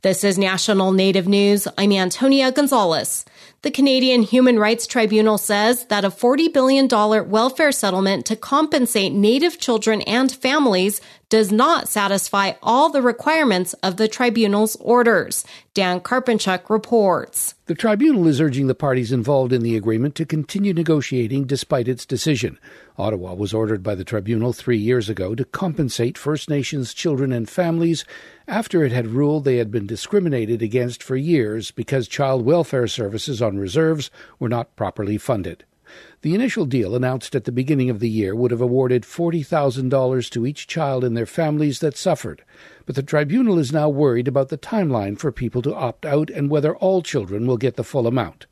This is National Native News. I'm Antonia Gonzalez. The Canadian Human Rights Tribunal says that a $40 billion welfare settlement to compensate Native children and families does not satisfy all the requirements of the tribunal's orders. Dan Karpenchuk reports. The tribunal is urging the parties involved in the agreement to continue negotiating despite its decision. Ottawa was ordered by the tribunal three years ago to compensate First Nations children and families after it had ruled they had been discriminated against for years because child welfare services on reserves were not properly funded. The initial deal announced at the beginning of the year would have awarded $40,000 to each child and their families that suffered, but the tribunal is now worried about the timeline for people to opt out and whether all children will get the full amount.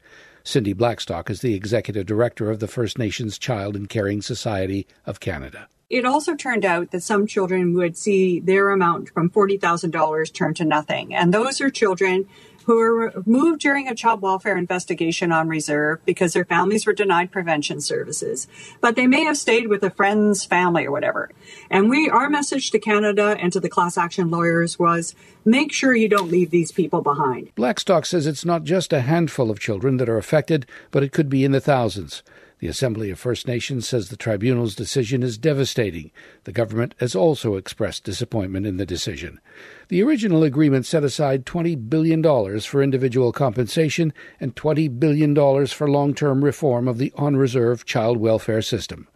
Cindy Blackstock is the executive director of the First Nations Child and Caring Society of Canada. It also turned out that some children would see their amount from $40,000 turn to nothing. And those are children who were moved during a child welfare investigation on reserve because their families were denied prevention services. But they may have stayed with a friend's family or whatever. And we, our message to Canada and to the class action lawyers was make sure you don't leave these people behind. Blackstock says it's not just a handful of children that are affected, but it could be in the thousands. The Assembly of First Nations says the tribunal's decision is devastating. The government has also expressed disappointment in the decision. The original agreement set aside $20 billion for individual compensation and $20 billion for long term reform of the on reserve child welfare system.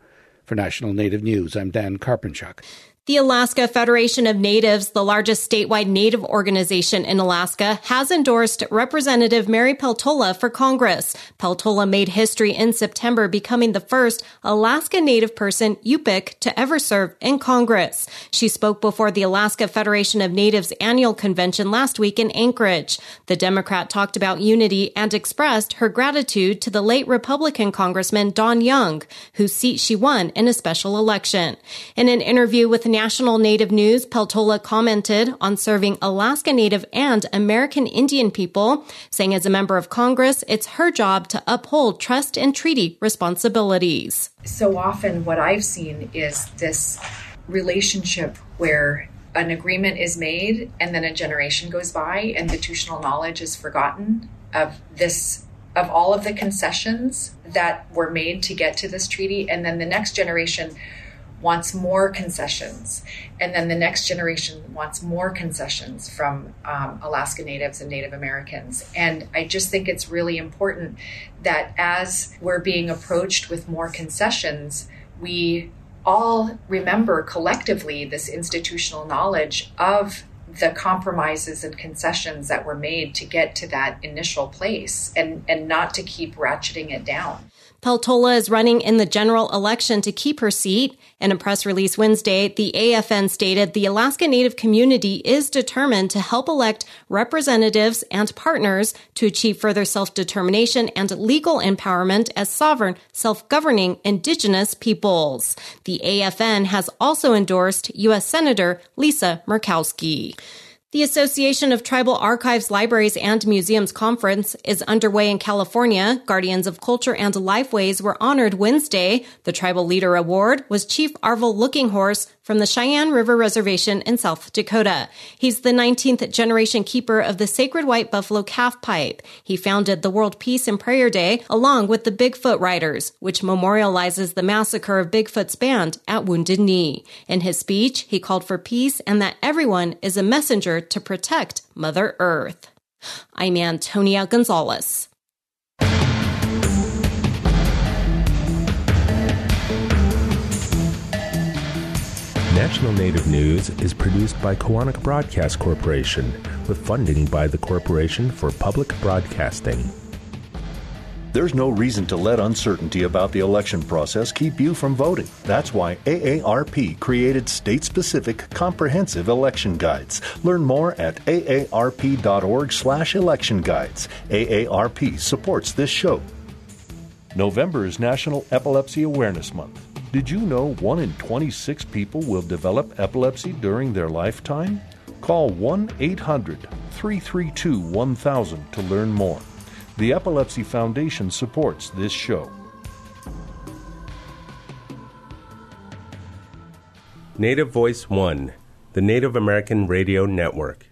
For National Native News, I'm Dan Karpenchuk. The Alaska Federation of Natives, the largest statewide Native organization in Alaska, has endorsed Representative Mary Peltola for Congress. Peltola made history in September, becoming the first Alaska Native person, Yupik, to ever serve in Congress. She spoke before the Alaska Federation of Natives annual convention last week in Anchorage. The Democrat talked about unity and expressed her gratitude to the late Republican Congressman Don Young, whose seat she won in a special election. In an interview with National Native News, Peltola commented on serving Alaska Native and American Indian people, saying as a member of Congress, it's her job to uphold trust and treaty responsibilities. So often, what I've seen is this relationship where an agreement is made and then a generation goes by, and institutional knowledge is forgotten of this of all of the concessions that were made to get to this treaty and then the next generation wants more concessions. And then the next generation wants more concessions from um, Alaska Natives and Native Americans. And I just think it's really important that as we're being approached with more concessions, we all remember collectively this institutional knowledge of the compromises and concessions that were made to get to that initial place and, and not to keep ratcheting it down. Peltola is running in the general election to keep her seat. In a press release Wednesday, the AFN stated the Alaska Native community is determined to help elect representatives and partners to achieve further self-determination and legal empowerment as sovereign, self-governing indigenous peoples. The AFN has also endorsed U.S. Senator Lisa Murkowski. The Association of Tribal Archives, Libraries, and Museums Conference is underway in California. Guardians of Culture and Lifeways were honored Wednesday. The Tribal Leader Award was Chief Arvol Looking Horse from the Cheyenne River Reservation in South Dakota. He's the 19th generation keeper of the sacred white buffalo calf pipe. He founded the World Peace and Prayer Day along with the Bigfoot Riders, which memorializes the massacre of Bigfoot's band at Wounded Knee. In his speech, he called for peace and that everyone is a messenger to protect Mother Earth. I'm Antonia Gonzalez. National Native News is produced by Koahnic Broadcast Corporation with funding by the Corporation for Public Broadcasting. There's no reason to let uncertainty about the election process keep you from voting. That's why AARP created state specific comprehensive election guides. Learn more at aarp.org/slash election guides. AARP supports this show. November is National Epilepsy Awareness Month. Did you know 1 in 26 people will develop epilepsy during their lifetime? Call 1 800 332 1000 to learn more. The Epilepsy Foundation supports this show. Native Voice One, the Native American Radio Network.